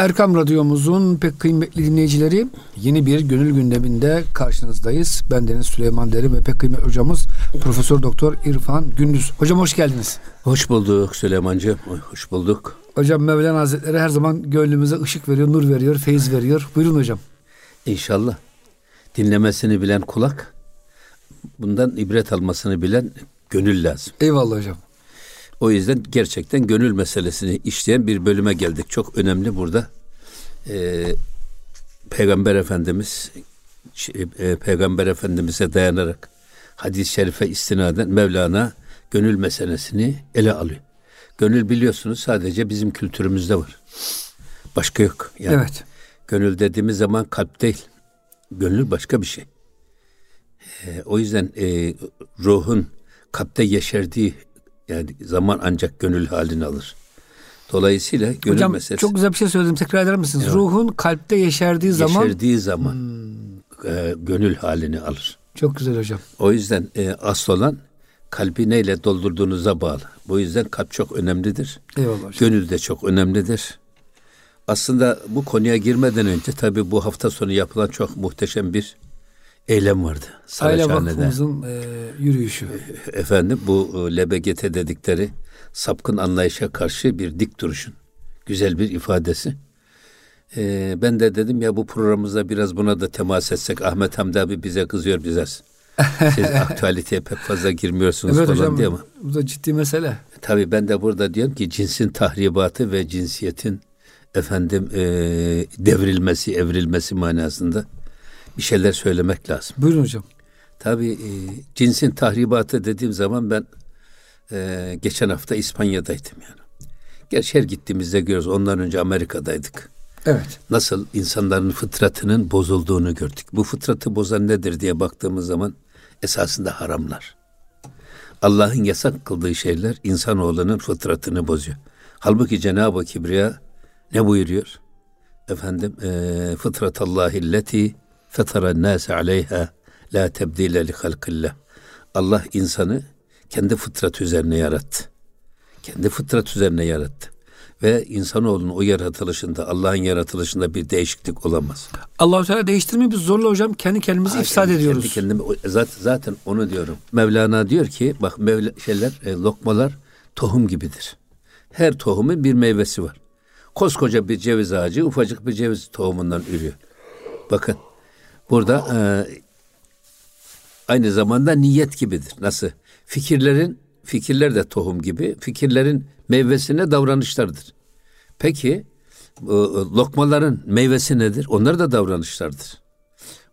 Erkam Radyomuzun pek kıymetli dinleyicileri yeni bir gönül gündeminde karşınızdayız. Ben Deniz Süleyman Derim ve pek kıymetli hocamız Profesör Doktor İrfan Gündüz. Hocam hoş geldiniz. Hoş bulduk Süleymancığım. Hoş bulduk. Hocam Mevlana Hazretleri her zaman gönlümüze ışık veriyor, nur veriyor, feyiz veriyor. Buyurun hocam. İnşallah. Dinlemesini bilen kulak, bundan ibret almasını bilen gönül lazım. Eyvallah hocam. O yüzden gerçekten gönül meselesini işleyen bir bölüme geldik. Çok önemli burada. Ee, Peygamber Efendimiz e, Peygamber Efendimiz'e dayanarak hadis-i şerife istinaden Mevlana gönül meselesini ele alıyor. Gönül biliyorsunuz sadece bizim kültürümüzde var. Başka yok. Yani evet. Gönül dediğimiz zaman kalp değil. Gönül başka bir şey. Ee, o yüzden e, ruhun kalpte yeşerdiği yani zaman ancak gönül halini alır. Dolayısıyla gönül Hocam, meselesi. çok güzel bir şey söyledim. Tekrar eder misiniz? Evet. Ruhun kalpte yeşerdiği zaman yeşerdiği zaman hmm. e, gönül halini alır. Çok güzel hocam. O yüzden e, asıl olan kalbi neyle doldurduğunuza bağlı. Bu yüzden kalp çok önemlidir. Eyvallah hocam. Gönül de çok önemlidir. Aslında bu konuya girmeden önce tabii bu hafta sonu yapılan çok muhteşem bir eylem vardı. Aile Vakfımızın e, yürüyüşü. Efendim bu e, LBGT dedikleri sapkın anlayışa karşı bir dik duruşun güzel bir ifadesi. E, ben de dedim ya bu programımızda biraz buna da temas etsek. Ahmet Hamdi abi bize kızıyor bize. Siz aktüaliteye pek fazla girmiyorsunuz evet, falan hocam, diye ama. Bu da ciddi mesele. Tabii ben de burada diyorum ki cinsin tahribatı ve cinsiyetin efendim e, devrilmesi, evrilmesi manasında bir şeyler söylemek lazım. Buyurun hocam. Tabii e, cinsin tahribatı dediğim zaman ben e, geçen hafta İspanya'daydım yani. Gerçi her gittiğimizde görüyoruz. Ondan önce Amerika'daydık. Evet. Nasıl insanların fıtratının bozulduğunu gördük. Bu fıtratı bozan nedir diye baktığımız zaman esasında haramlar. Allah'ın yasak kıldığı şeyler insanoğlunun fıtratını bozuyor. Halbuki Cenab-ı Kibriya ne buyuruyor? Efendim, e, fıtratallahi lleti fetara nase aleyha la tebdile li halkillah. Allah insanı kendi fıtrat üzerine yarattı. Kendi fıtrat üzerine yarattı. Ve insanoğlunun o yaratılışında, Allah'ın yaratılışında bir değişiklik olamaz. Allah-u Teala değiştirmeyi biz zorla hocam kendi kendimizi ha, ifsad kendi, ediyoruz. Kendi kendimi, zaten, zaten onu diyorum. Mevlana diyor ki bak Mevla, şeyler, e, lokmalar tohum gibidir. Her tohumun bir meyvesi var. Koskoca bir ceviz ağacı ufacık bir ceviz tohumundan ürüyor. Bakın burada e, aynı zamanda niyet gibidir. Nasıl? Fikirlerin fikirler de tohum gibi. Fikirlerin meyvesine davranışlardır. Peki lokmaların meyvesi nedir? Onlar da davranışlardır.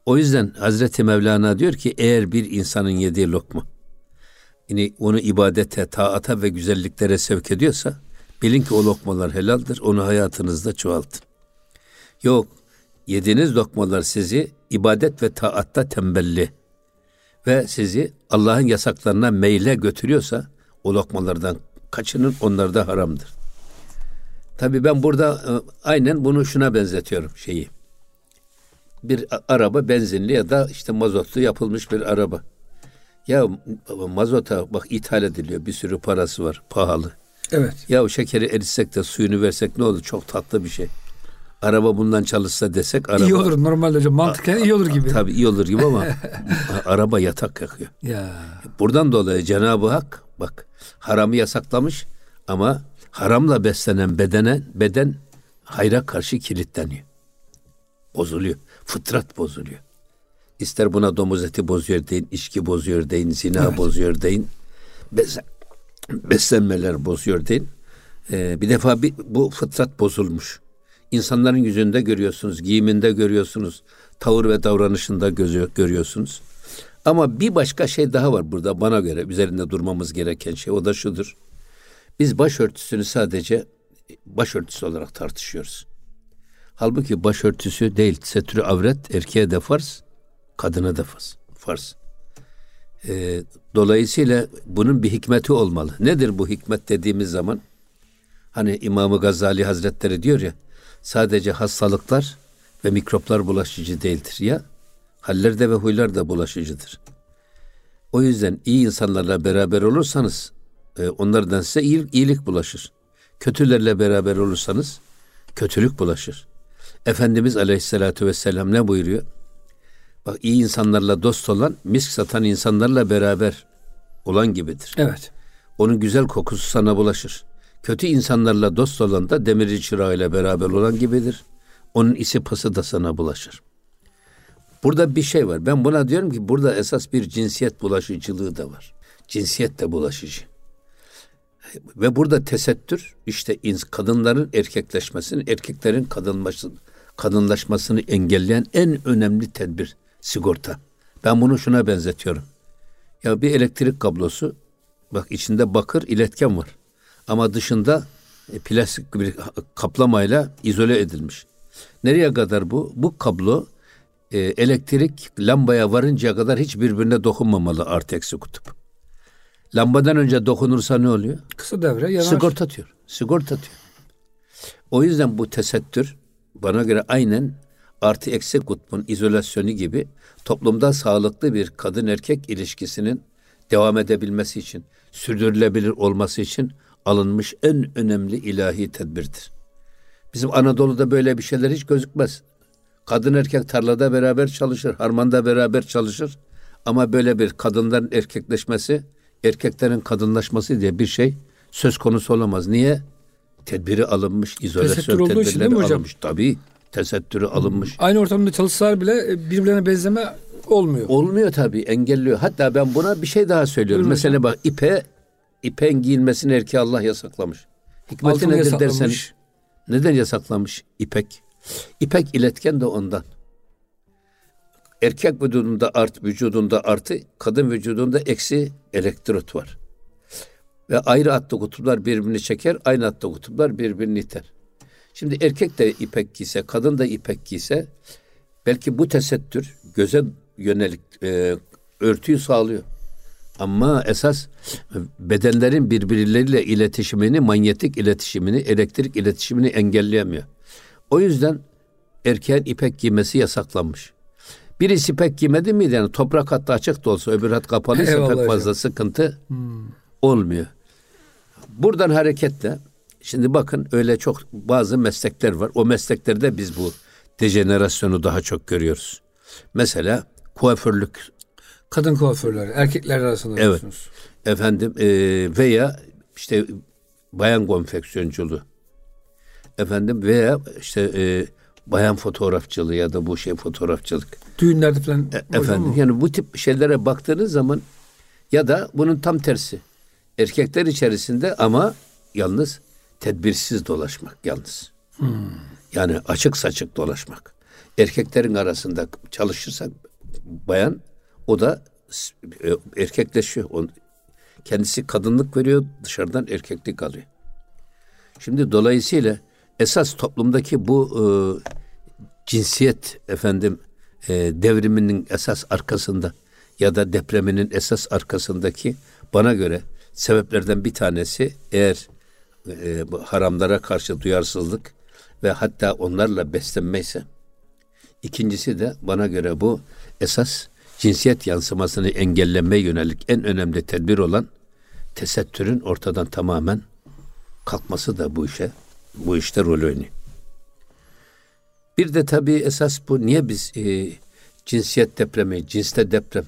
O yüzden Hazreti Mevlana diyor ki eğer bir insanın yediği lokma yani onu ibadete, taata ve güzelliklere sevk ediyorsa bilin ki o lokmalar helaldir. Onu hayatınızda çoğaltın. Yok, yediğiniz lokmalar sizi ibadet ve taatta tembelli ve sizi Allah'ın yasaklarına meyle götürüyorsa o lokmalardan kaçının onlar da haramdır. Tabii ben burada e, aynen bunu şuna benzetiyorum şeyi. Bir araba benzinli ya da işte mazotlu yapılmış bir araba. Ya mazota bak ithal ediliyor bir sürü parası var pahalı. Evet. Ya şekeri eritsek de suyunu versek ne olur çok tatlı bir şey araba bundan çalışsa desek araba... İyi olur normalde hocam mantıken iyi olur gibi. Tabii iyi olur gibi ama araba yatak yakıyor. Ya. Buradan dolayı Cenab-ı Hak bak haramı yasaklamış ama haramla beslenen bedene beden hayra karşı kilitleniyor. Bozuluyor. Fıtrat bozuluyor. İster buna domuz eti bozuyor deyin, içki bozuyor deyin, zina evet. bozuyor deyin. Bes beslenmeler bozuyor deyin. Ee, bir defa bir, bu fıtrat bozulmuş. İnsanların yüzünde görüyorsunuz, giyiminde görüyorsunuz, tavır ve davranışında gözü, görüyorsunuz. Ama bir başka şey daha var burada bana göre üzerinde durmamız gereken şey o da şudur. Biz başörtüsünü sadece başörtüsü olarak tartışıyoruz. Halbuki başörtüsü değil, setürü avret erkeğe de farz, kadına da farz. farz. Ee, dolayısıyla bunun bir hikmeti olmalı. Nedir bu hikmet dediğimiz zaman? Hani İmam Gazali Hazretleri diyor ya, sadece hastalıklar ve mikroplar bulaşıcı değildir. Ya hallerde ve huylar da bulaşıcıdır. O yüzden iyi insanlarla beraber olursanız e, onlardan size iyilik, iyilik bulaşır. Kötülerle beraber olursanız kötülük bulaşır. Efendimiz Aleyhisselatü Vesselam ne buyuruyor? Bak iyi insanlarla dost olan misk satan insanlarla beraber olan gibidir. Evet. Onun güzel kokusu sana bulaşır. Kötü insanlarla dost olan da demirci çırağıyla beraber olan gibidir. Onun isi pası da sana bulaşır. Burada bir şey var. Ben buna diyorum ki burada esas bir cinsiyet bulaşıcılığı da var. Cinsiyet de bulaşıcı. Ve burada tesettür işte kadınların erkekleşmesini, erkeklerin kadınlaşmasını, kadınlaşmasını engelleyen en önemli tedbir sigorta. Ben bunu şuna benzetiyorum. Ya bir elektrik kablosu bak içinde bakır iletken var. Ama dışında e, plastik bir kaplamayla izole edilmiş. Nereye kadar bu? Bu kablo e, elektrik lambaya varıncaya kadar hiç birbirine dokunmamalı artı eksi kutup. Lambadan önce dokunursa ne oluyor? Kısa devre yanar. Sigorta atıyor. Sigorta atıyor. O yüzden bu tesettür bana göre aynen artı eksi kutbun izolasyonu gibi toplumda sağlıklı bir kadın erkek ilişkisinin devam edebilmesi için, sürdürülebilir olması için alınmış en önemli ilahi tedbirdir. Bizim Anadolu'da böyle bir şeyler hiç gözükmez. Kadın erkek tarlada beraber çalışır, harmanda beraber çalışır. Ama böyle bir kadınların erkekleşmesi, erkeklerin kadınlaşması diye bir şey söz konusu olamaz. Niye? Tedbiri alınmış, izolasyon tedbirleri alınmış. Tabii tesettürü alınmış. Aynı ortamda çalışsalar bile e, birbirlerine benzeme olmuyor. Olmuyor tabii, engelliyor. Hatta ben buna bir şey daha söylüyorum. Buyurun Mesela bak ipe, ipen giyilmesini erkeğe Allah yasaklamış. Hikmeti Altını nedir yasaklamış. dersen, neden yasaklamış ipek? İpek iletken de ondan. Erkek vücudunda art, vücudunda artı, kadın vücudunda eksi elektrot var. Ve ayrı hatta kutuplar birbirini çeker, aynı hatta kutuplar birbirini iter. Şimdi erkek de ipek giyse, kadın da ipek giyse belki bu tesettür göze yönelik e, örtüyü sağlıyor. Ama esas bedenlerin birbirleriyle iletişimini, manyetik iletişimini, elektrik iletişimini engelleyemiyor. O yüzden erkeğin ipek giymesi yasaklanmış. Birisi ipek giymedi miydi yani toprak hattı açık da olsa öbür hat kapalıysa pek fazla sıkıntı hmm. olmuyor. Buradan hareketle şimdi bakın öyle çok bazı meslekler var. O mesleklerde biz bu dejenerasyonu daha çok görüyoruz. Mesela kuaförlük. Kadın kuaförler, erkekler arasında evet. diyorsunuz. Efendim e, veya işte bayan konfeksiyonculuğu efendim veya işte e, bayan fotoğrafçılığı ya da bu şey fotoğrafçılık. Düğünlerde falan. E, efendim yani bu tip şeylere baktığınız zaman ya da bunun tam tersi. Erkekler içerisinde ama yalnız tedbirsiz dolaşmak yalnız. Hmm. Yani açık saçık dolaşmak. Erkeklerin arasında çalışırsak bayan o da e, erkekleşiyor. Kendisi kadınlık veriyor, dışarıdan erkeklik alıyor. Şimdi dolayısıyla esas toplumdaki bu e, cinsiyet efendim e, devriminin esas arkasında ya da depreminin esas arkasındaki bana göre sebeplerden bir tanesi eğer e, bu haramlara karşı duyarsızlık ve hatta onlarla beslenmeyse ikincisi de bana göre bu esas cinsiyet yansımasını engelleme yönelik en önemli tedbir olan tesettürün ortadan tamamen kalkması da bu işe bu işte rol oynuyor. Bir de tabii esas bu niye biz e, cinsiyet depremi, cinste deprem,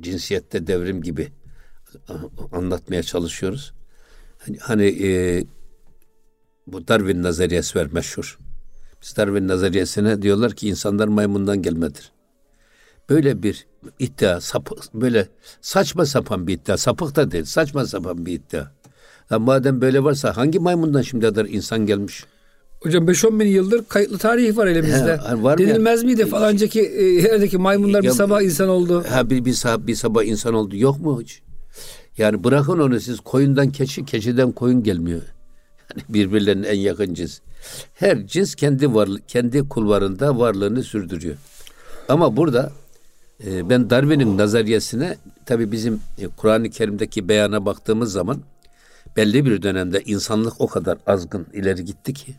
cinsiyette devrim gibi anlatmaya çalışıyoruz. Hani, hani e, bu Darwin nazariyesi var meşhur. Biz Darwin nazariyesine diyorlar ki insanlar maymundan gelmedir. Böyle bir iddia, sapık, böyle saçma sapan bir iddia, sapık da değil, saçma sapan bir iddia. Ya madem böyle varsa hangi maymundan şimdi kadar insan gelmiş? Hocam 5-10 bin yıldır kayıtlı tarihi var elimizde. He, var Denilmez miydi falancaki e, yerdeki maymunlar ya, bir sabah insan oldu. Ha bir, bir, sabah, bir sabah insan oldu. Yok mu hiç? Yani bırakın onu siz koyundan keçi, keçiden koyun gelmiyor. Yani birbirlerinin en yakın cins. Her cins kendi var, kendi kulvarında varlığını sürdürüyor. Ama burada e, ben Darwin'in nazariyesine tabi bizim e, Kur'an-ı Kerim'deki beyana baktığımız zaman belli bir dönemde insanlık o kadar azgın ileri gitti ki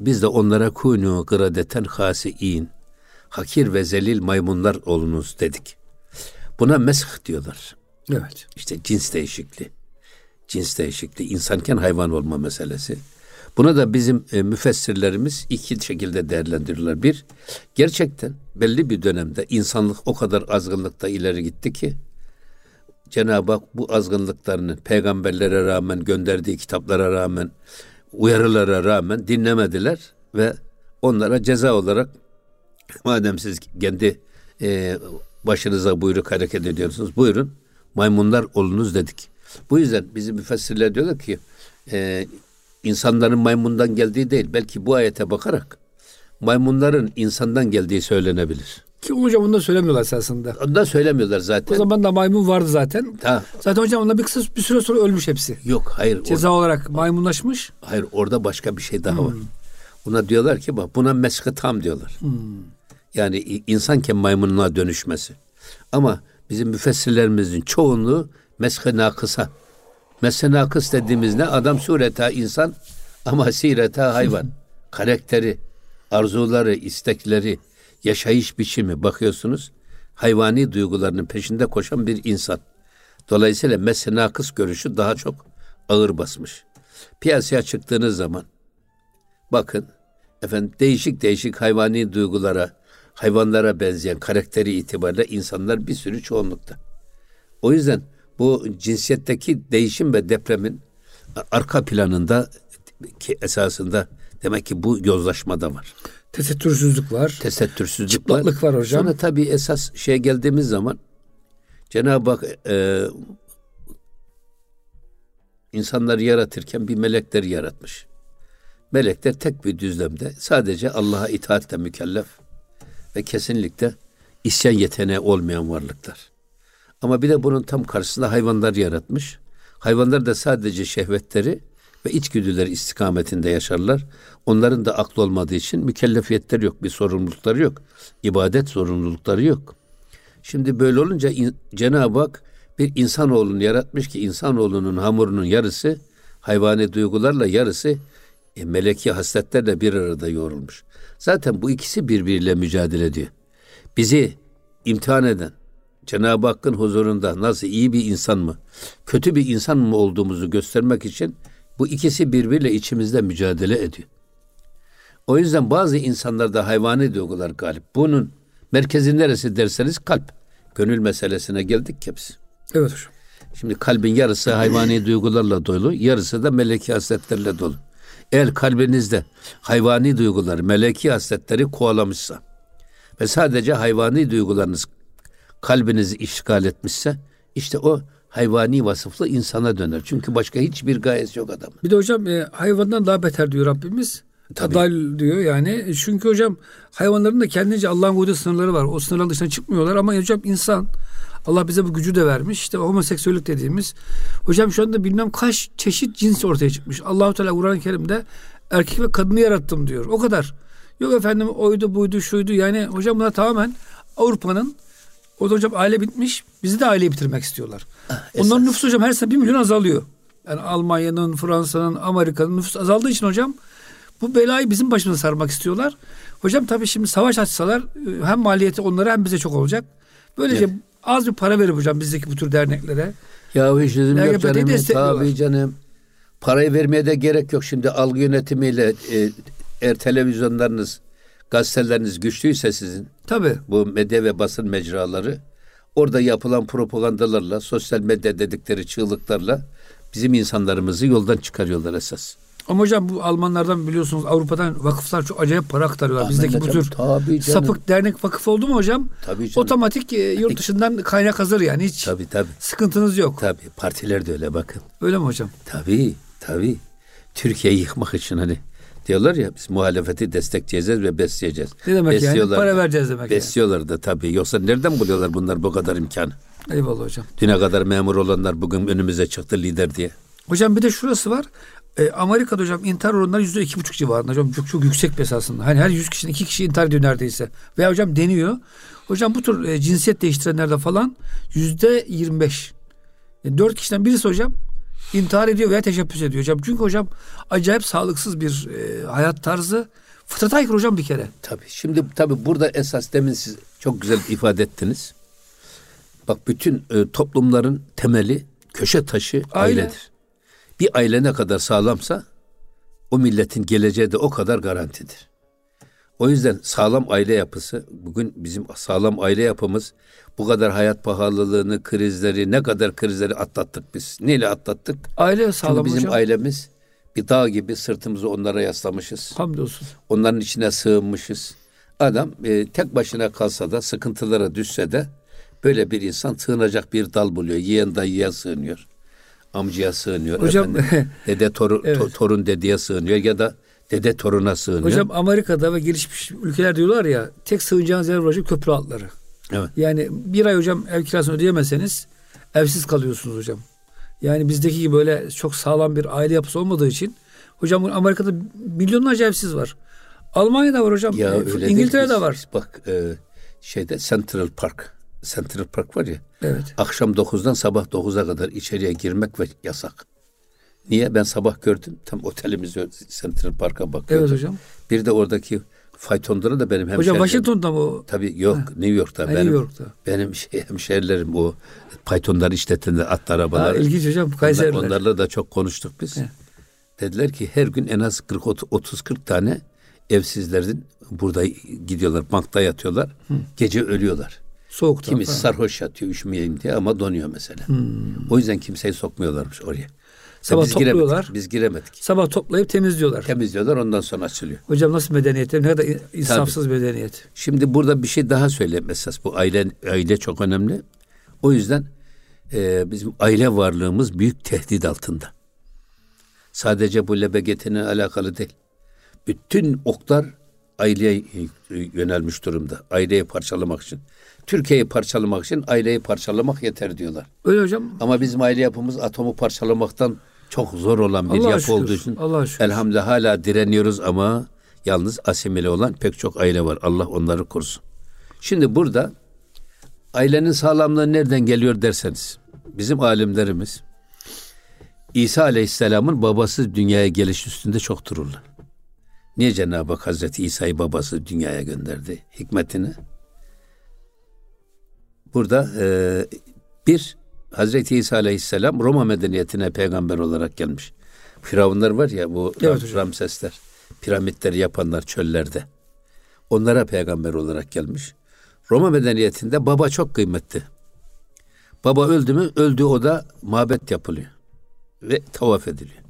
biz de onlara kunu gradeten hasiin hakir ve zelil maymunlar olunuz dedik. Buna mesh diyorlar. Evet. İşte cins değişikliği. Cins değişikliği, insanken hayvan olma meselesi. Buna da bizim e, müfessirlerimiz iki şekilde değerlendiriyorlar. Bir, gerçekten belli bir dönemde insanlık o kadar azgınlıkta ileri gitti ki Cenab-ı Hak bu azgınlıklarını peygamberlere rağmen gönderdiği kitaplara rağmen uyarılara rağmen dinlemediler ve onlara ceza olarak madem siz kendi e, başınıza buyruk hareket ediyorsunuz buyurun maymunlar olunuz dedik. Bu yüzden bizim müfessirler diyorlar ki e, insanların maymundan geldiği değil belki bu ayete bakarak maymunların insandan geldiği söylenebilir. Ki hocam onu da söylemiyorlar esasında. Onu da söylemiyorlar zaten. O zaman da maymun vardı zaten. Ha. Zaten hocam onlar bir kısa bir süre sonra ölmüş hepsi. Yok hayır. Ceza or- olarak maymunlaşmış. Hayır orada başka bir şey daha var. Buna diyorlar ki bak buna meske tam diyorlar. Yani insanken maymunluğa dönüşmesi. Ama bizim müfessirlerimizin çoğunluğu meske nakısa. Meske nakıs dediğimiz ne? Adam sureta insan ama sireta hayvan. Karakteri, arzuları, istekleri, yaşayış biçimi bakıyorsunuz. Hayvani duygularının peşinde koşan bir insan. Dolayısıyla meske nakıs görüşü daha çok ağır basmış. Piyasaya çıktığınız zaman bakın efendim değişik değişik hayvani duygulara, hayvanlara benzeyen karakteri itibariyle insanlar bir sürü çoğunlukta. O yüzden bu cinsiyetteki değişim ve depremin arka planında ki esasında demek ki bu yozlaşmada var. Tesettürsüzlük var. Tesettürsüzlük Çıplaklık var hocam. Sonra tabii esas şeye geldiğimiz zaman Cenab-ı Hak e, insanları yaratırken bir melekleri yaratmış. Melekler tek bir düzlemde sadece Allah'a itaatle mükellef ve kesinlikle isyan yeteneği olmayan varlıklar. Ama bir de bunun tam karşısında hayvanlar yaratmış. Hayvanlar da sadece şehvetleri ve içgüdüleri istikametinde yaşarlar. Onların da aklı olmadığı için mükellefiyetleri yok, bir sorumlulukları yok. İbadet sorumlulukları yok. Şimdi böyle olunca Cenab-ı Hak bir insanoğlunu yaratmış ki insanoğlunun hamurunun yarısı hayvani duygularla yarısı e, meleki hasletlerle bir arada yoğrulmuş. Zaten bu ikisi birbiriyle mücadele ediyor. Bizi imtihan eden, Cenab-ı Hakk'ın huzurunda nasıl iyi bir insan mı, kötü bir insan mı olduğumuzu göstermek için bu ikisi birbiriyle içimizde mücadele ediyor. O yüzden bazı insanlarda hayvani duygular galip. Bunun merkezi neresi derseniz kalp. Gönül meselesine geldik hepsi. Evet hocam. Şimdi kalbin yarısı hayvani duygularla dolu, yarısı da meleki hasletlerle dolu. Eğer kalbinizde hayvani duygular, meleki hasletleri kovalamışsa ve sadece hayvani duygularınız kalbinizi işgal etmişse işte o hayvani vasıflı insana döner. Çünkü başka hiçbir gayesi yok adamın. Bir de hocam e, hayvandan daha beter diyor Rabbimiz. Tabii. Dal diyor yani. Çünkü hocam hayvanların da kendince Allah'ın koyduğu sınırları var. O sınırların dışına çıkmıyorlar ama hocam insan Allah bize bu gücü de vermiş. İşte homoseksüellik dediğimiz. Hocam şu anda bilmem kaç çeşit cins ortaya çıkmış. Allahu Teala Kur'an-ı Kerim'de erkek ve kadını yarattım diyor. O kadar. Yok efendim oydu buydu şuydu. Yani hocam bunlar tamamen Avrupa'nın o da hocam aile bitmiş. Bizi de aileyi bitirmek istiyorlar. Onların nüfusu hocam her sene bir milyon azalıyor. Yani Almanya'nın, Fransa'nın, Amerika'nın nüfus azaldığı için hocam bu belayı bizim başımıza sarmak istiyorlar. Hocam tabii şimdi savaş açsalar e, hem maliyeti onlara hem bize çok olacak. Böylece Evet. az bir para verip hocam bizdeki bu tür derneklere. Ya hiç lüzum yok canım. Tabii canım. Parayı vermeye de gerek yok. Şimdi algı yönetimiyle e, eğer televizyonlarınız, gazeteleriniz güçlüyse sizin Tabii. bu medya ve basın mecraları orada yapılan propagandalarla, sosyal medya dedikleri çığlıklarla bizim insanlarımızı yoldan çıkarıyorlar esas. Ama hocam bu Almanlardan biliyorsunuz Avrupa'dan vakıflar çok acayip para aktarıyorlar. Bizdeki bu Ahmet tür hocam, tabii canım. sapık dernek vakıf oldu mu hocam? Tabii canım. Otomatik e, yurt dışından kaynak hazır yani hiç Tabii tabii. sıkıntınız yok. Tabii partiler de öyle bakın. Öyle mi hocam? Tabii tabii. Türkiye'yi yıkmak için hani diyorlar ya biz muhalefeti destekleyeceğiz ve besleyeceğiz. Ne demek yani? Besliyorlar Para da. vereceğiz demek yani. Besliyorlar da tabii. Yoksa nereden buluyorlar bunlar bu kadar imkanı? Eyvallah hocam. Düne kadar memur olanlar bugün önümüze çıktı lider diye. Hocam bir de şurası var. E, Amerika'da hocam intihar oranları yüzde iki buçuk civarında. Hocam çok, çok yüksek bir esasında. Hani her yüz kişinin iki kişi intihar ediyor neredeyse. Veya hocam deniyor. Hocam bu tür e, cinsiyet değiştirenlerde falan yüzde yirmi beş. E, Dört kişiden birisi hocam intihar ediyor veya teşebbüs ediyor hocam. Çünkü hocam acayip sağlıksız bir e, hayat tarzı. Fıtrata aykırı hocam bir kere. Tabii. Şimdi tabii burada esas demin siz çok güzel ifade ettiniz. Bak bütün e, toplumların temeli köşe taşı Aile. ailedir. Bir aile ne kadar sağlamsa o milletin geleceği de o kadar garantidir. O yüzden sağlam aile yapısı, bugün bizim sağlam aile yapımız bu kadar hayat pahalılığını, krizleri, ne kadar krizleri atlattık biz. Neyle atlattık? Aile sağlam Çünkü bizim hocam. ailemiz bir dağ gibi sırtımızı onlara yaslamışız. Hamdolsun. Onların içine sığınmışız. Adam e, tek başına kalsa da sıkıntılara düşse de böyle bir insan sığınacak bir dal buluyor. Yeğen dayıya sığınıyor. Amcaya sığınıyor. Hocam- efendim, dede toru, Evet. to- torun dedeye sığınıyor ya da dede toruna sığınıyor. Hocam Amerika'da ve gelişmiş ülkeler diyorlar ya tek sığınacağınız yer hocam köprü altları. Evet. Yani bir ay hocam ev kirasını ödeyemezseniz evsiz kalıyorsunuz hocam. Yani bizdeki gibi böyle çok sağlam bir aile yapısı olmadığı için hocam Amerika'da milyonlarca evsiz var. Almanya'da var hocam. Ya E, öyle değil. İngiltere'de Biz- var. bak e, şeyde Central Park. Central Park var ya. Evet. Akşam 9'dan sabah 9'a kadar içeriye girmek ve yasak. Niye? Ben sabah gördüm. Tam otelimiz Central Park'a bakıyordum. Evet hocam. Bir de oradaki faytonları da benim hemşerilerim. Hocam Washington'da mı? Tabii yok New York'ta. Ha, benim, New York'ta. Benim şey, hemşerilerim o faytonları işletenler at Ha, arabaları. ilginç hocam Onlar- Kayseriler. onlarla da çok konuştuk biz. He. Dediler ki her gün en az 40 30-40 tane evsizlerin burada gidiyorlar bankta yatıyorlar. Gece ölüyorlar. Soğukta. Kimisi Ha. sarhoş yatıyor üşümeyeyim diye ama donuyor mesela. O yüzden kimseyi sokmuyorlarmış oraya. Sabah biz giremedik. topluyorlar. Biz giremedik. Sabah toplayıp temizliyorlar. Temizliyorlar ondan sonra açılıyor. Hocam nasıl medeniyet? Ne kadar insafsız medeniyet. Şimdi burada bir şey daha söyleyeyim esas. Bu aile aile çok önemli. O yüzden e, bizim aile varlığımız büyük tehdit altında. Sadece bu LBGT'nin alakalı değil. Bütün oklar aileye yönelmiş durumda. Aileyi parçalamak için. Türkiye'yi parçalamak için aileyi parçalamak yeter diyorlar. Öyle hocam. Ama bizim aile yapımız atomu parçalamaktan çok zor olan bir Allah'a yapı şükür, olduğu için Allah'a şükür. elhamdülillah hala direniyoruz ama yalnız asimile olan pek çok aile var. Allah onları korusun. Şimdi burada ailenin sağlamlığı nereden geliyor derseniz bizim alimlerimiz İsa Aleyhisselam'ın babası dünyaya geliş üstünde çok dururlar. Niye Cenab-ı Hak Hazreti İsa'yı babası dünyaya gönderdi? Hikmetini. Burada e, bir Hazreti İsa Aleyhisselam Roma medeniyetine peygamber olarak gelmiş. Firavunlar var ya bu Evet. Ramsesler, piramitleri yapanlar çöllerde. Onlara peygamber olarak gelmiş. Roma medeniyetinde baba çok kıymetli. Baba öldü mü öldü o da mabet yapılıyor. Ve tavaf ediliyor.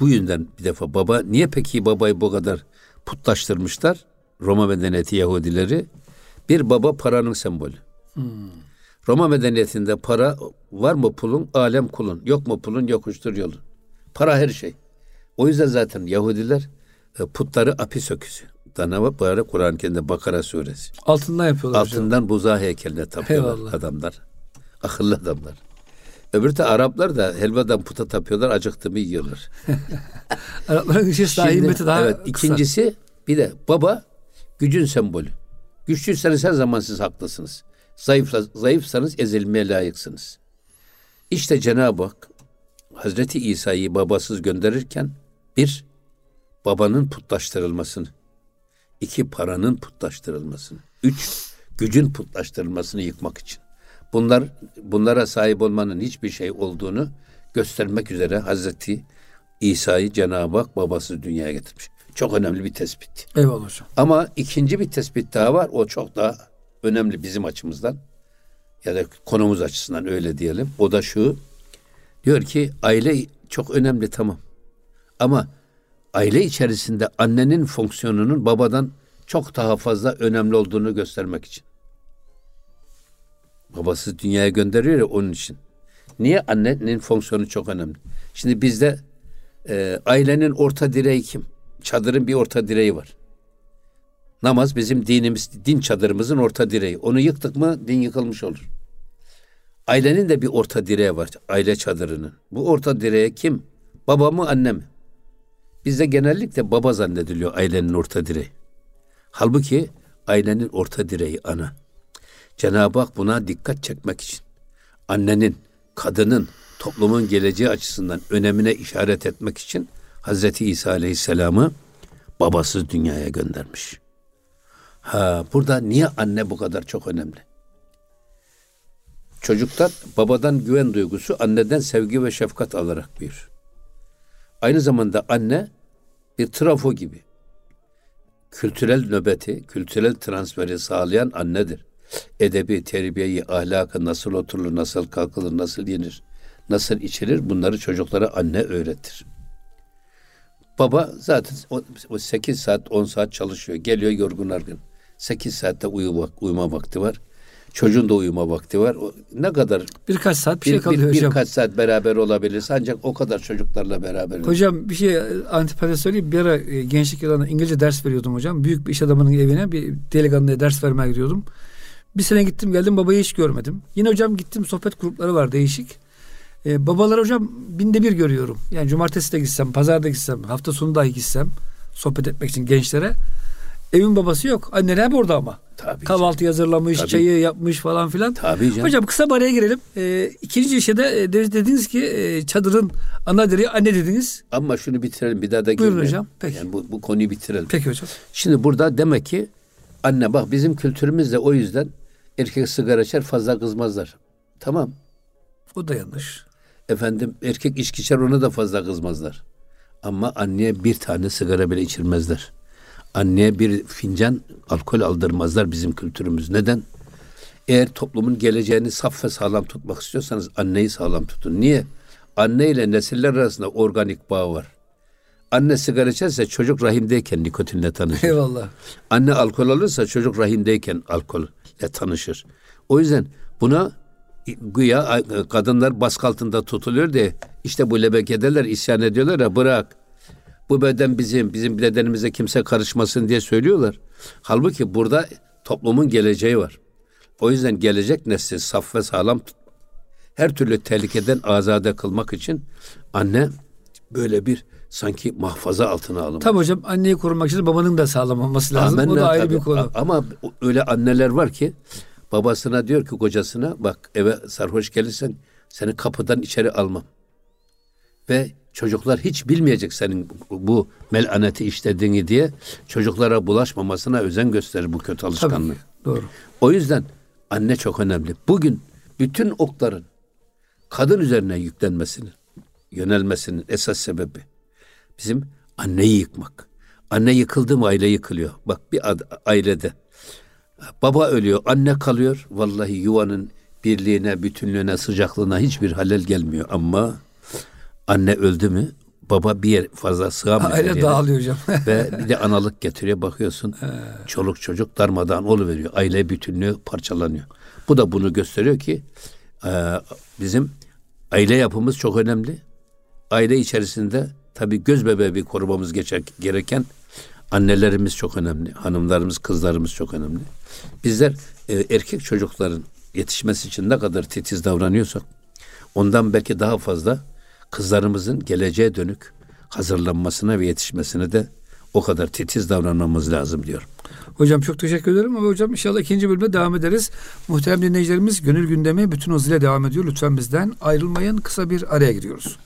Bu yüzden bir defa baba niye peki babayı bu kadar putlaştırmışlar? Roma medeniyeti Yahudileri bir baba paranın sembolü. Roma medeniyetinde para var mı pulun alem kulun. Yok mu pulun yokuştur yolun. Para her şey. O yüzden zaten Yahudiler e, putları apis öküzü. Dana böyle Kur'an-ı Kerim'de Bakara suresi. Altından yapıyorlar hocam. Altından buzağı heykeline tapıyorlar Eyvallah. adamlar. Akıllı adamlar. Öbürü de Araplar da helvadan puta tapıyorlar, acıktı mı yiyorlar. Arapların işi daha himmeti daha evet, kısa. ikincisi bir de baba gücün sembolü. Güçlüyseniz her zaman siz haklısınız. Zayıfla, zayıfsanız ezilmeye layıksınız. İşte Cenab-ı Hak Hazreti İsa'yı babasız gönderirken bir babanın putlaştırılmasını, iki paranın putlaştırılmasını, üç gücün putlaştırılmasını yıkmak için. Bunlar bunlara sahip olmanın hiçbir şey olduğunu göstermek üzere Hazreti İsa'yı Cenab-ı Hak babasız dünyaya getirmiş. Çok önemli bir tespit. Eyvallah hocam. Ama ikinci bir tespit daha var. O çok daha önemli bizim açımızdan. Ya da konumuz açısından öyle diyelim. O da şu. Diyor ki aile çok önemli tamam. Ama aile içerisinde annenin fonksiyonunun babadan çok daha fazla önemli olduğunu göstermek için. Babası dünyaya gönderiyor ya onun için. Niye annenin fonksiyonu çok önemli? Şimdi bizde e, ailenin orta direği kim? Çadırın bir orta direği var. Namaz bizim dinimiz, din çadırımızın orta direği. Onu yıktık mı din yıkılmış olur. Ailenin de bir orta direği var. Aile çadırının. Bu orta direğe kim? Baba mı anne mi? Bizde genellikle baba zannediliyor ailenin orta direği. Halbuki ailenin orta direği ana. Cenab-ı Hak buna dikkat çekmek için annenin, kadının, toplumun geleceği açısından önemine işaret etmek için Hazreti İsa Aleyhisselam'ı babasız dünyaya göndermiş. Ha, burada niye anne bu kadar çok önemli? Çocuklar babadan güven duygusu, anneden sevgi ve şefkat alarak büyür. Aynı zamanda anne bir trafo gibi. Kültürel nöbeti, kültürel transferi sağlayan annedir. Edebi, terbiyeyi, ahlakı nasıl oturulur, nasıl kalkılır, nasıl yenir, nasıl içilir bunları çocuklara anne öğretir. Baba zaten o 8 saat 10 saat çalışıyor. Geliyor yorgun argın. 8 saatte uyuma, uyuma vakti var. Çocuğun da uyuma vakti var. O, ne kadar birkaç saat bir, bir şey kalıyor bir, hocam. Birkaç saat beraber olabiliriz. Ancak o kadar çocuklarla beraber. Hocam bir şey antipati söyleyeyim. Bir ara e, gençlik yıllarında İngilizce ders veriyordum hocam. Büyük bir iş adamının evine bir delikanlıya ders vermeye gidiyordum. Bir sene gittim geldim babayı hiç görmedim. Yine hocam gittim sohbet grupları var değişik. Ee, babalar hocam binde bir görüyorum. Yani cumartesi de gitsem, pazar da gitsem, hafta sonu dahi gitsem sohbet etmek için gençlere. Evin babası yok. Anneler hep orada ama. Tabii Kahvaltı hazırlamış, Tabii. çayı yapmış falan filan. Tabii canım. Hocam kısa bir araya girelim. Ee, ikinci işe de e, dediniz ki e, çadırın ana direği anne dediniz. Ama şunu bitirelim bir daha da Buyurun girmeyelim. hocam, peki. Yani bu, bu konuyu bitirelim. Peki hocam. Şimdi burada demek ki anne bak bizim kültürümüzde o yüzden erkek sigara içer fazla kızmazlar. Tamam. O da yanlış. Efendim erkek içki içer ona da fazla kızmazlar. Ama anneye bir tane sigara bile içirmezler. Anneye bir fincan alkol aldırmazlar bizim kültürümüz. Neden? Eğer toplumun geleceğini saf ve sağlam tutmak istiyorsanız anneyi sağlam tutun. Niye? Anne ile nesiller arasında organik bağ var. Anne sigara içerse çocuk rahimdeyken nikotinle tanışır. Eyvallah. Anne alkol alırsa çocuk rahimdeyken alkolle tanışır. O yüzden buna güya kadınlar baskı altında tutuluyor diye işte bu lebekedeler isyan ediyorlar ya bırak. Bu beden bizim, bizim bedenimize kimse karışmasın diye söylüyorlar. Halbuki burada toplumun geleceği var. O yüzden gelecek nesli saf ve sağlam. Her türlü tehlikeden azade kılmak için anne böyle bir sanki mahfaza altına alınmış. Tabii hocam anneyi korumak için babanın da sağlam olması lazım. Amenna o da ayrı tabii. bir konu. Ama öyle anneler var ki babasına diyor ki kocasına bak eve sarhoş gelirsen seni kapıdan içeri almam. Ve çocuklar hiç bilmeyecek senin bu melaneti işlediğini diye çocuklara bulaşmamasına özen gösterir bu kötü alışkanlığı. Tabii, doğru. O yüzden anne çok önemli. Bugün bütün okların kadın üzerine yüklenmesinin, yönelmesinin esas sebebi bizim anneyi yıkmak. Anne yıkıldı mı aile yıkılıyor. Bak bir ailede baba ölüyor, anne kalıyor. Vallahi yuvanın birliğine, bütünlüğüne, sıcaklığına hiçbir halel gelmiyor. Ama anne öldü mü baba bir yer fazla sığamıyor. Aile dağılıyor hocam. Ve bir de analık getiriyor bakıyorsun. çoluk çocuk darmadağın veriyor. Aile bütünlüğü parçalanıyor. Bu da bunu gösteriyor ki e, bizim aile yapımız çok önemli. Aile içerisinde tabii göz bebeği bir korumamız geçer, gereken annelerimiz çok önemli. Hanımlarımız, kızlarımız çok önemli. Bizler e, erkek çocukların yetişmesi için ne kadar titiz davranıyorsak ondan belki daha fazla kızlarımızın geleceğe dönük hazırlanmasına ve yetişmesine de o kadar titiz davranmamız lazım diyorum. Hocam çok teşekkür ederim ama hocam inşallah ikinci bölüme devam ederiz. Muhterem dinleyicilerimiz gönül gündemi bütün hızıyla devam ediyor. Lütfen bizden ayrılmayın. Kısa bir araya giriyoruz.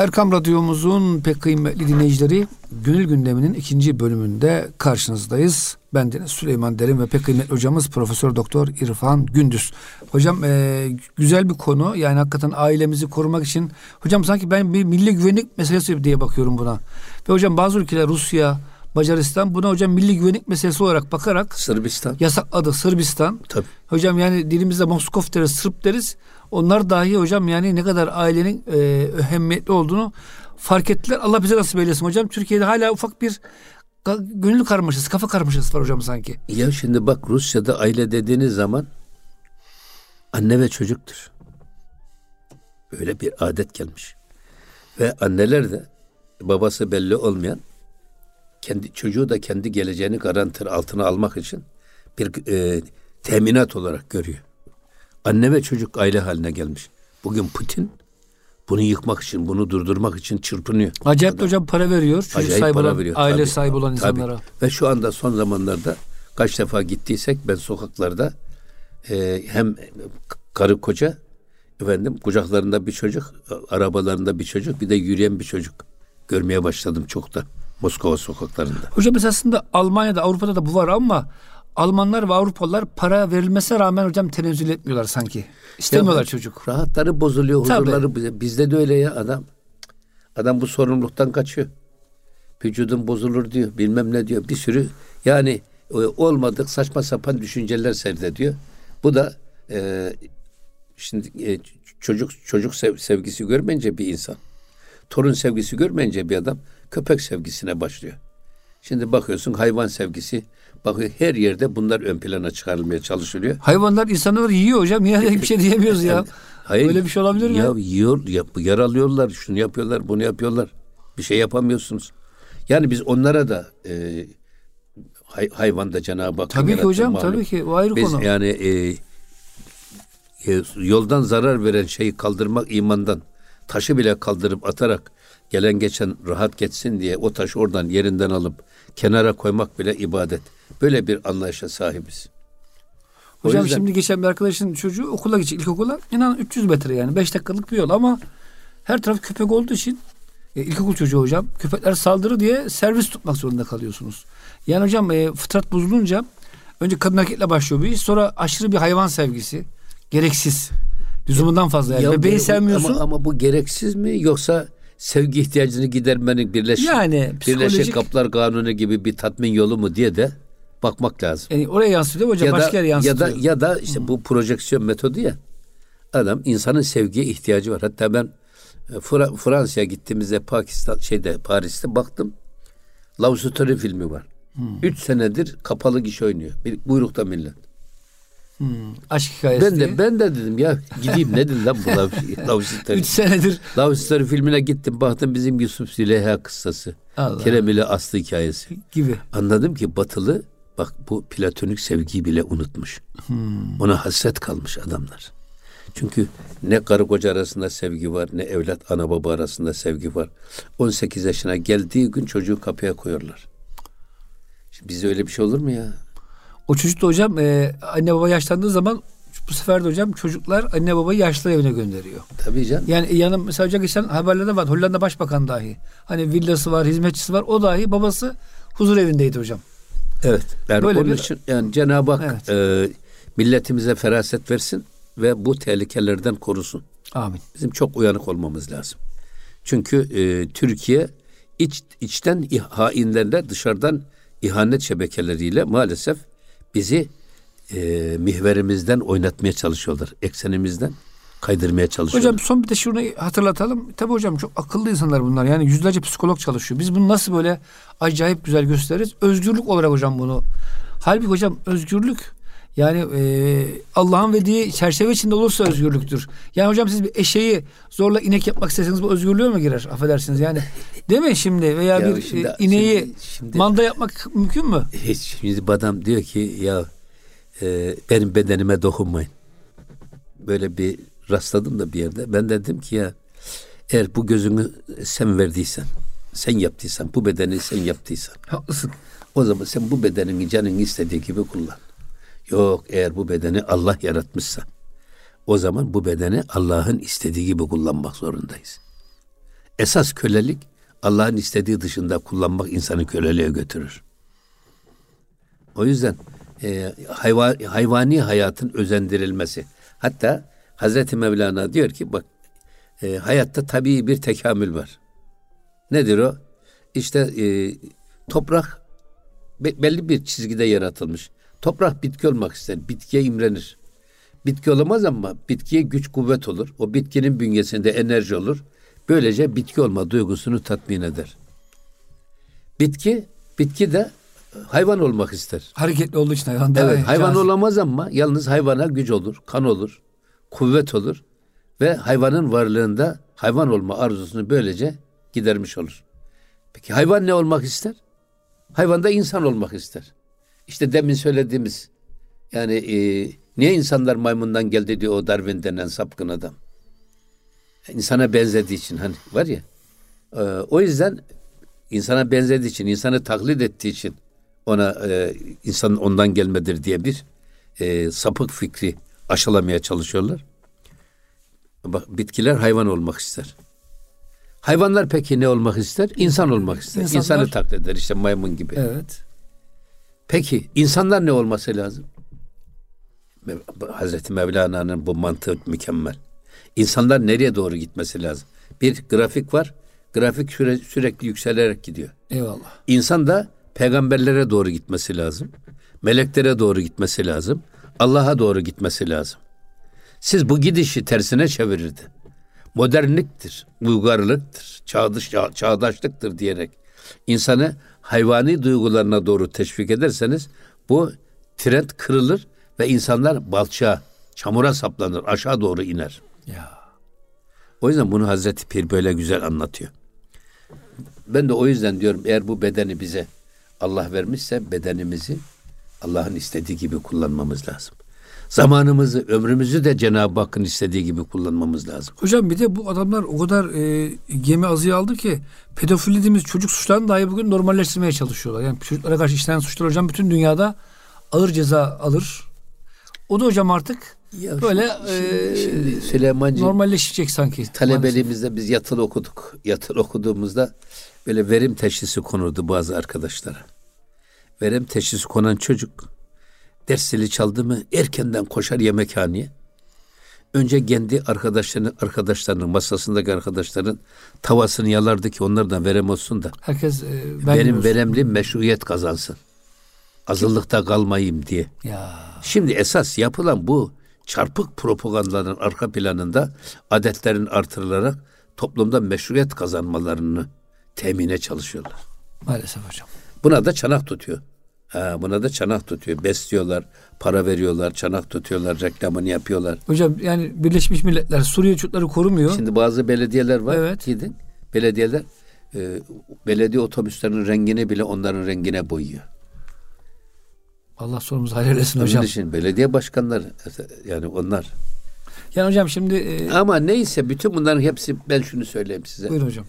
Erkam Radyomuzun pek kıymetli dinleyicileri Gönül Gündemi'nin ikinci bölümünde karşınızdayız. Ben Deniz Süleyman Derin ve pek kıymetli hocamız Profesör Doktor İrfan Gündüz. Hocam e, güzel bir konu yani hakikaten ailemizi korumak için hocam sanki ben bir milli güvenlik meselesi diye bakıyorum buna. Ve hocam bazı ülkeler Rusya, Macaristan buna hocam milli güvenlik meselesi olarak bakarak Sırbistan. yasakladı Sırbistan. Tabii. Hocam yani dilimizde Moskov deriz, Sırp deriz. Onlar dahi hocam yani ne kadar ailenin e, ehemmiyetli olduğunu fark ettiler. Allah bize nasip eylesin hocam. Türkiye'de hala ufak bir gönül karmaşası, kafa karmaşası var hocam sanki. Ya şimdi bak Rusya'da aile dediğiniz zaman anne ve çocuktur. Böyle bir adet gelmiş. Ve anneler de babası belli olmayan kendi çocuğu da kendi geleceğini garanti altına almak için bir e, teminat olarak görüyor. Anne ve çocuk aile haline gelmiş. Bugün Putin bunu yıkmak için, bunu durdurmak için çırpınıyor. Acayip de hocam para veriyor. Çocuk Acayip sahibi para olan, veriyor. aile Tabii, sahibi olan tabii. insanlara. Ve şu anda son zamanlarda kaç defa gittiysek ben sokaklarda e, hem karı koca efendim kucaklarında bir çocuk, arabalarında bir çocuk, bir de yürüyen bir çocuk görmeye başladım çok da Moskova sokaklarında. Hocam esasında Almanya'da, Avrupa'da da bu var ama Almanlar ve Avrupalılar para verilmesine rağmen hocam tenezzül etmiyorlar sanki. İstemiyorlar Ya, çocuk. Rahatları bozuluyor, Tabii. huzurları. bize- Bizde de öyle ya adam. Adam bu sorumluluktan kaçıyor. Vücudun bozulur diyor, bilmem ne diyor. Bir sürü yani e, olmadık saçma sapan düşünceler serdediyor. Bu da e, şimdi e, çocuk çocuk sev- sevgisi görmeyince bir insan, torun sevgisi görmeyince bir adam köpek sevgisine başlıyor. Şimdi bakıyorsun hayvan sevgisi, bakıyor her yerde bunlar ön plana çıkarılmaya çalışılıyor. Hayvanlar insanları yiyor hocam. Yine bir şey diyemiyoruz ya. Hayır. Öyle bir şey olabilir mi? Ya yiyor, yap, yaralıyorlar, şunu yapıyorlar, bunu yapıyorlar. Bir şey yapamıyorsunuz. Yani biz onlara da e, hay, hayvanda Cenab-ı Hak Tabii ki hocam tabii ki o ayrı Biz konu. yani e, e, yoldan zarar veren şeyi kaldırmak imandan. Taşı bile kaldırıp atarak gelen geçen rahat geçsin diye o taşı oradan yerinden alıp kenara koymak bile ibadet. Böyle bir anlayışa sahibiz. O Hocam yüzden- şimdi geçen bir arkadaşın çocuğu okula geçecek ilkokula. İnan 300 metre yani 5 dakikalık bir yol ama her taraf köpek olduğu için e, ilkokul çocuğu hocam köpekler saldırı diye servis tutmak zorunda kalıyorsunuz. Yani hocam e, fıtrat bozulunca önce kadın erkekle başlıyor bu iş sonra aşırı bir hayvan sevgisi gereksiz lüzumundan fazla yani Ya bebeği bu- sevmiyorsun. Ama, ama bu gereksiz mi yoksa sevgi ihtiyacını gidermenin birleşik, Yani birleşik psikolojik- kaplar kanunu gibi bir tatmin yolu mu diye de bakmak lazım. Yani oraya yansıtıyor hocam ya başka da yere ya yansıtıyor. da ya da işte bu projeksiyon metodu ya. Adam insanın sevgiye ihtiyacı var. Hatta ben e, Fra- Fransa'ya gittiğimizde Pakistan şeyde Paris'te baktım. Love Story filmi var. Üç senedir kapalı gişe oynuyor. Bir buyrukta millet. Aşk hikayesi Ben diye. de ben de dedim ya gideyim ne dedim lan bu Story. 3 senedir Love Story filmine gittim baktım bizim Yusuf Züleyha kıssası. Allah. Kerem ile Aslı hikayesi. gibi. Anladım ki batılı bak bu platonik sevgiyi bile unutmuş. Ona hasret kalmış adamlar. Çünkü ne karı koca arasında sevgi var ne evlat ana baba arasında sevgi var. 18 yaşına geldiği gün çocuğu kapıya koyuyorlar. Şimdi bizde öyle bir şey olur mu ya? O çocuk da hocam e, anne baba yaşlandığı zaman bu sefer de hocam çocuklar anne babayı yaşlı evine gönderiyor. Tabii canım. Yani yanım mesela hocam geçen haberlerde var Hollanda Başbakan dahi. Hani villası var, hizmetçisi var. O dahi babası huzur evindeydi hocam. Evet. Yani Böyle onun bir- için yani Cenab-ı Hak Evet. e, milletimize feraset versin ve bu tehlikelerden korusun. Amin. Bizim çok uyanık olmamız lazım. Çünkü e, Türkiye iç içten hainlerle dışarıdan ihanet şebekeleriyle maalesef bizi e, mihverimizden oynatmaya çalışıyorlar. Eksenimizden kaydırmaya çalışıyorlar. Hocam son bir de şunu hatırlatalım. Tabii hocam çok akıllı insanlar bunlar. Yani yüzlerce psikolog çalışıyor. Biz bunu nasıl böyle acayip güzel gösteririz? Özgürlük olarak hocam bunu. Halbuki hocam özgürlük yani e, Allah'ın verdiği çerçeve içinde olursa özgürlüktür. Yani hocam siz bir eşeği zorla inek yapmak isteseniz bu özgürlüğe mi girer? Affedersiniz yani. Değil mi şimdi? Veya Ya bir şimdi- e, ineği şimdi- şimdi- manda yapmak mümkün mü? Hiç şimdi adam diyor ki ya e, benim bedenime dokunmayın. Böyle bir rastladım da bir yerde. Ben dedim ki ya eğer bu gözünü sen verdiysen, sen yaptıysan, bu bedeni sen yaptıysan Haklısın. o zaman sen bu bedenini canın istediği gibi kullan. Yok eğer bu bedeni Allah yaratmışsa o zaman bu bedeni Allah'ın istediği gibi kullanmak zorundayız. Esas kölelik Allah'ın istediği dışında kullanmak insanı köleliğe götürür. O yüzden e, hayva, hayvani hayatın özendirilmesi. Hatta Hazreti Mevlana diyor ki bak e, hayatta tabii bir tekamül var. Nedir o? İşte e, toprak be- belli bir çizgide yaratılmış. Toprak bitki olmak ister. Bitkiye imrenir. Bitki olamaz ama bitkiye güç kuvvet olur. O bitkinin bünyesinde enerji olur. Böylece bitki olma duygusunu tatmin eder. Bitki, bitki de hayvan olmak ister. Hareketli olduğu için hayvan Evet, hayvan olamaz ama yalnız hayvana güç olur, kan olur, kuvvet olur ve hayvanın varlığında hayvan olma arzusunu böylece gidermiş olur. Peki hayvan ne olmak ister? Hayvan da insan olmak ister. İşte demin söylediğimiz yani e, niye insanlar maymundan geldi diyor o Darwin denen sapkın adam. İnsana benzediği için hani var ya. e, o yüzden insana benzediği için, insanı taklit ettiği için ona e, insanın ondan gelmedir diye bir e, sapık fikri aşılamaya çalışıyorlar. Bak bitkiler hayvan olmak ister. Hayvanlar peki ne olmak ister? İnsan olmak ister. İnsanlar- İnsanı taklit eder işte maymun gibi. Evet. Peki insanlar ne olması lazım? Hazreti Mevlana'nın bu mantığı mükemmel. İnsanlar nereye doğru gitmesi lazım? Bir grafik var. Grafik süre, sürekli yükselerek gidiyor. Eyvallah. İnsan da peygamberlere doğru gitmesi lazım. Meleklere doğru gitmesi lazım. Allah'a doğru gitmesi lazım. Siz bu gidişi tersine çevirirdi. Modernliktir, uygarlıktır, çağdaş, çağdaşlıktır diyerek insanı hayvani duygularına doğru teşvik ederseniz bu trend kırılır ve insanlar balçağa, çamura saplanır, aşağı doğru iner. Ya. O yüzden bunu Hazreti Pir böyle güzel anlatıyor. Ben de o yüzden diyorum eğer bu bedeni bize Allah vermişse bedenimizi Allah'ın istediği gibi kullanmamız lazım. Zamanımızı, ömrümüzü de Cenab-ı Hakk'ın istediği gibi kullanmamız lazım. Hocam bir de bu adamlar o kadar e, gemi azıya aldı ki pedofili dediğimiz çocuk suçlarını dahi bugün normalleştirmeye çalışıyorlar. Yani çocuklara karşı işlenen suçlar hocam bütün dünyada ağır ceza alır. O da hocam artık ya böyle şimdi, e, şimdi normalleşecek sanki. Talebeliğimizde biz yatılı okuduk. Yatılı okuduğumuzda böyle verim teşhisi konurdu bazı arkadaşlara. Verim teşhisi konan çocuk dersleri çaldı mı erkenden koşar yemekhaneye. Önce kendi arkadaşlarının arkadaşlarının masasındaki arkadaşların tavasını yalardı ki onlardan verem olsun da. Herkes e, benim olsun. veremli meşruiyet kazansın. Azınlıkta kalmayayım diye. Ya. Şimdi esas yapılan bu çarpık propagandanın arka planında adetlerin artırılarak toplumda meşruiyet kazanmalarını temine çalışıyorlar. Maalesef hocam. Buna da çanak tutuyor. Ha, buna da çanak tutuyor. Besliyorlar, para veriyorlar, çanak tutuyorlar, reklamını yapıyorlar. Hocam yani Birleşmiş Milletler Suriye çocukları korumuyor. Şimdi bazı belediyeler var. Evet. Gidin. Belediyeler e, belediye otobüslerinin rengini bile onların rengine boyuyor. Allah sorumuzu hayır eylesin hocam. Için belediye başkanları yani onlar. Yani hocam şimdi... E... Ama neyse bütün bunların hepsi ben şunu söyleyeyim size. Buyurun hocam.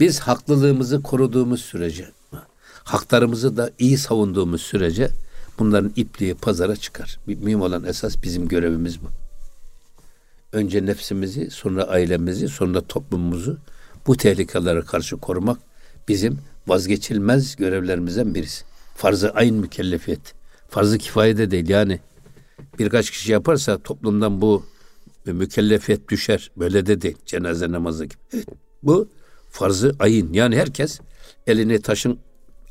Biz haklılığımızı koruduğumuz sürece haklarımızı da iyi savunduğumuz sürece bunların ipliği pazara çıkar. Mühim olan esas bizim görevimiz bu. Önce nefsimizi, sonra ailemizi, sonra toplumumuzu bu tehlikelere karşı korumak bizim vazgeçilmez görevlerimizden birisi. Farz-ı ayn mükellefiyet. Farz-ı kifaye de değil yani. Birkaç kişi yaparsa toplumdan bu mükellefiyet düşer. Böyle de değil. Cenaze namazı gibi. Bu farzı ayın. Yani herkes elini taşın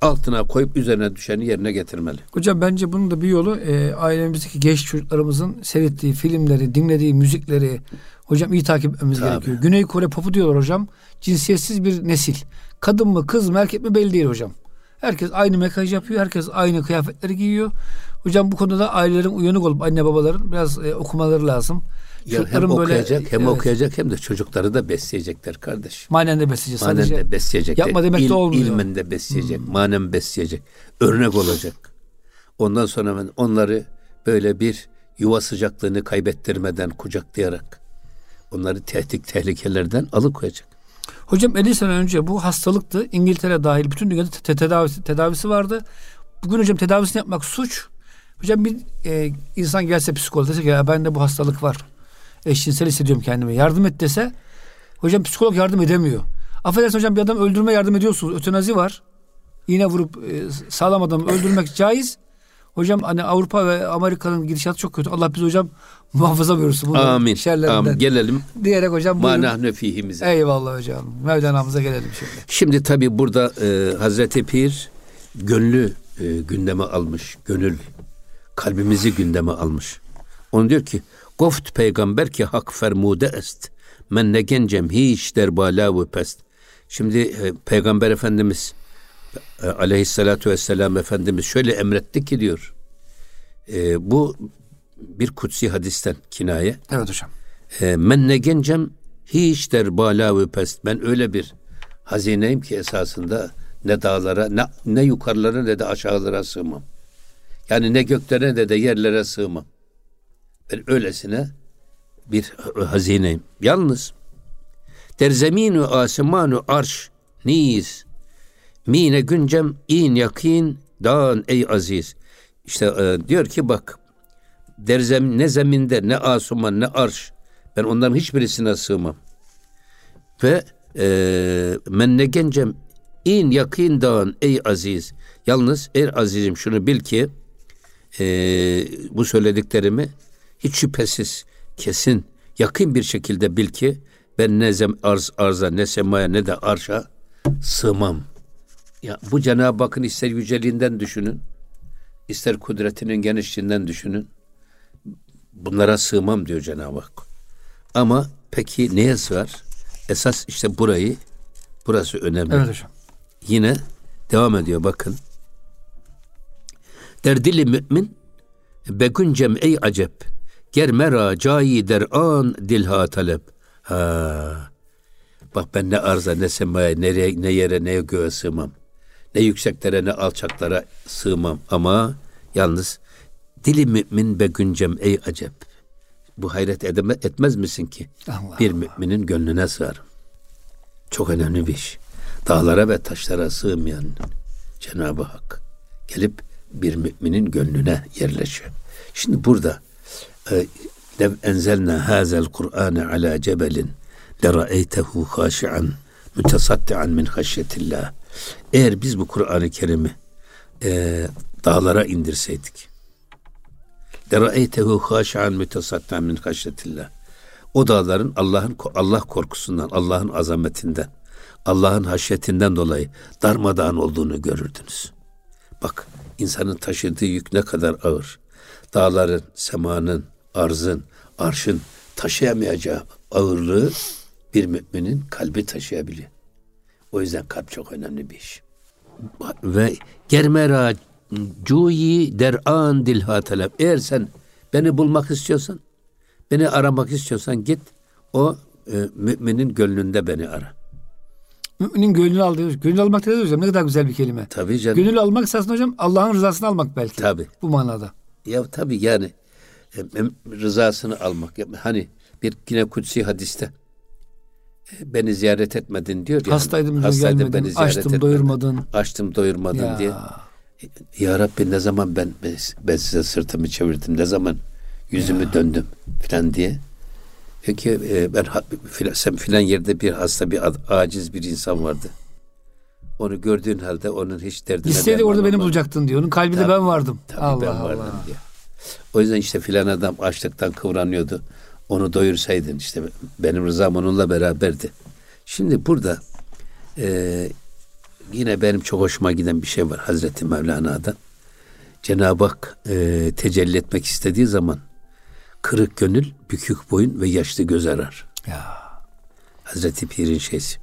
altına koyup üzerine düşeni yerine getirmeli. Hocam bence bunun da bir yolu e, ailemizdeki genç çocuklarımızın seyrettiği filmleri, dinlediği müzikleri hocam iyi takip etmemiz Tabii. gerekiyor. Güney Kore popu diyorlar hocam. Cinsiyetsiz bir nesil. Kadın mı kız mı erkek mi belli değil hocam. Herkes aynı mekaj yapıyor. Herkes aynı kıyafetleri giyiyor. Hocam bu konuda ailelerin uyanık olup anne babaların biraz e, okumaları lazım. Ya hem okuyacak böyle, hem evet. okuyacak hem de çocukları da besleyecekler kardeş. Manen de besleyecek. Manen sadece de besleyecek. Yapma demek İl, de olmuyor. İlmen de besleyecek. Hmm. Manen besleyecek. Örnek olacak. Ondan sonra ben onları böyle bir yuva sıcaklığını kaybettirmeden kucaklayarak onları tehdit tehlikelerden alıkoyacak. Hocam 50 sene önce bu hastalıktı. İngiltere dahil bütün dünyada tedavisi, tedavisi vardı. Bugün hocam tedavisini yapmak suç. Hocam bir e, insan gelse psikolog dese ki ya bende bu hastalık var eşcinsel hissediyorum kendimi. Yardım et dese hocam psikolog yardım edemiyor. Affedersin hocam bir adam öldürme yardım ediyorsunuz. Ötenazi var. Yine vurup e, sağlam adamı öldürmek caiz. Hocam hani Avrupa ve Amerika'nın gidişatı çok kötü. Allah bizi hocam muhafaza buyursun. Amin. Amin. Gelelim. Diyerek hocam buyurun. Manahne fihimize. Eyvallah hocam. Mevlana'mıza gelelim şimdi. Şimdi tabi burada e, Hazreti Pir gönlü e, gündeme almış. Gönül kalbimizi gündeme almış. Onu diyor ki Goft peygamber ki hak fermude est. Men ne gencem hiç der bala pest. Şimdi e, peygamber efendimiz e, aleyhissalatu vesselam efendimiz şöyle emretti ki diyor. E, bu bir kutsi hadisten kinaye. Evet hocam. E, men ne gencem hiç der bala pest. Ben öyle bir hazineyim ki esasında ne dağlara ne, ne yukarılara ne de aşağılara sığmam. Yani ne göklere ne de yerlere sığmam. Ben öylesine bir hazineyim. Yalnız der zeminu asemanu arş niz mine güncem in yakin dağın ey aziz. İşte e, diyor ki bak der zem, ne zeminde ne asuman ne arş ben onların hiçbirisine sığmam. Ve e, men ne gencem in yakından ey aziz. Yalnız ey azizim şunu bil ki e, bu söylediklerimi hiç şüphesiz kesin yakın bir şekilde bil ki ben ne zem arz arza ne semaya ne de arşa sığmam. Ya bu Cenab-ı Hakk'ın ister yüceliğinden düşünün, ister kudretinin genişliğinden düşünün. Bunlara sığmam diyor Cenab-ı Hak. Ama peki neye sığar? Esas işte burayı, burası önemli. Evet hocam. Yine devam ediyor bakın. Derdili mümin begüncem ey acep ger mera cayi der an dilha talep. Ha. Bak ben ne arza ne semaya nereye ne yere ne göğe sığmam. Ne yükseklere ne alçaklara sığmam ama yalnız dili mümin begüncem ey acep. Bu hayret edeme, etmez misin ki? Allah bir müminin gönlüne sığarım. Çok önemli bir iş. Dağlara ve taşlara sığmayan Cenab-ı Hak gelip bir müminin gönlüne yerleşiyor. Şimdi burada e, lev enzelna hazel Kur'ane ala cebelin lera'eytehu haşi'an mütesaddian min haşyetillah. Eğer biz bu Kur'an-ı Kerim'i e, dağlara indirseydik lera'eytehu haşi'an mütesaddian min haşyetillah. O dağların Allah'ın Allah korkusundan, Allah'ın azametinden, Allah'ın haşyetinden dolayı darmadağın olduğunu görürdünüz. Bak insanın taşıdığı yük ne kadar ağır. Dağların, semanın, arzın, arşın taşıyamayacağı ağırlığı bir müminin kalbi taşıyabiliyor. O yüzden kalp çok önemli bir iş. Ve germera cuyi deran dilha talep. Eğer sen beni bulmak istiyorsan, beni aramak istiyorsan git o e, müminin gönlünde beni ara. Müminin gönlünü al diyoruz. Gönül almak ne hocam? Ne kadar güzel bir kelime. Tabii canım. Gönül almak esasında hocam Allah'ın rızasını almak belki. Tabii. Bu manada. Ya tabii yani e, rızasını almak. Hani bir yine kutsi hadiste beni ziyaret etmedin diyor ya. Hastaydım, hastaydım gelmedin. Beni ziyaret Açtım etmedin. doyurmadın. Açtım doyurmadın ya. diye. Ya Rabbi ne zaman ben ben size sırtımı çevirdim, ne zaman yüzümü ya. döndüm filan diye. Peki e, ben filan, filan yerde bir hasta bir aciz bir insan vardı. Onu gördüğün halde onun hiç derdine İstedi orada beni bulacaktın diyor. Onun kalbinde tabii, ben vardım. Tabii Allah ben vardım Allah. diyor. O yüzden işte filan adam açlıktan kıvranıyordu. Onu doyursaydın işte benim rızam onunla beraberdi. Şimdi burada e, yine benim çok hoşuma giden bir şey var Hazreti Mevlana'da. Cenab-ı Hak e, tecelli etmek istediği zaman kırık gönül, bükük boyun ve yaşlı göz arar. Ya. Hazreti Pir'in şeysi.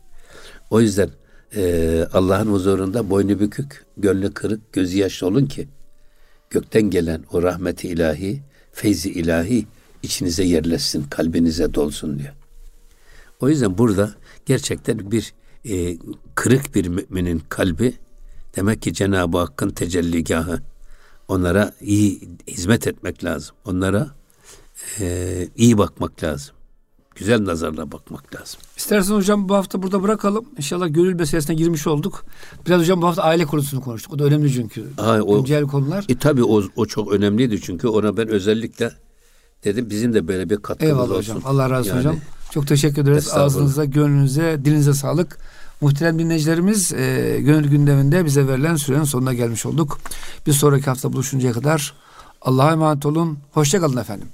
O yüzden e, Allah'ın huzurunda boynu bükük, gönlü kırık, gözü yaşlı olun ki gökten gelen o rahmeti ilahi, feyzi ilahi içinize yerleşsin, kalbinize dolsun diyor. O yüzden burada gerçekten bir e, kırık bir müminin kalbi demek ki Cenab-ı Hakk'ın tecelligahı. Onlara iyi hizmet etmek lazım. Onlara e, iyi bakmak lazım. Güzel nazarla bakmak lazım. İstersen hocam bu hafta burada bırakalım. İnşallah gönül meselesine girmiş olduk. Biraz hocam bu hafta aile konusunu konuştuk. O da önemli çünkü. Ay, o, Güncel konular. E tabii o, o çok önemliydi çünkü ona ben özellikle dedim bizim de böyle bir katkımız Eyvallah olsun. hocam. Allah razı olsun yani, hocam. Çok teşekkür ederiz. Ağzınıza, gönlünüze, dilinize sağlık. Muhterem dinleyicilerimiz e, gönül gündeminde bize verilen sürenin sonuna gelmiş olduk. Bir sonraki hafta buluşuncaya kadar Allah'a emanet olun. Hoşçakalın efendim.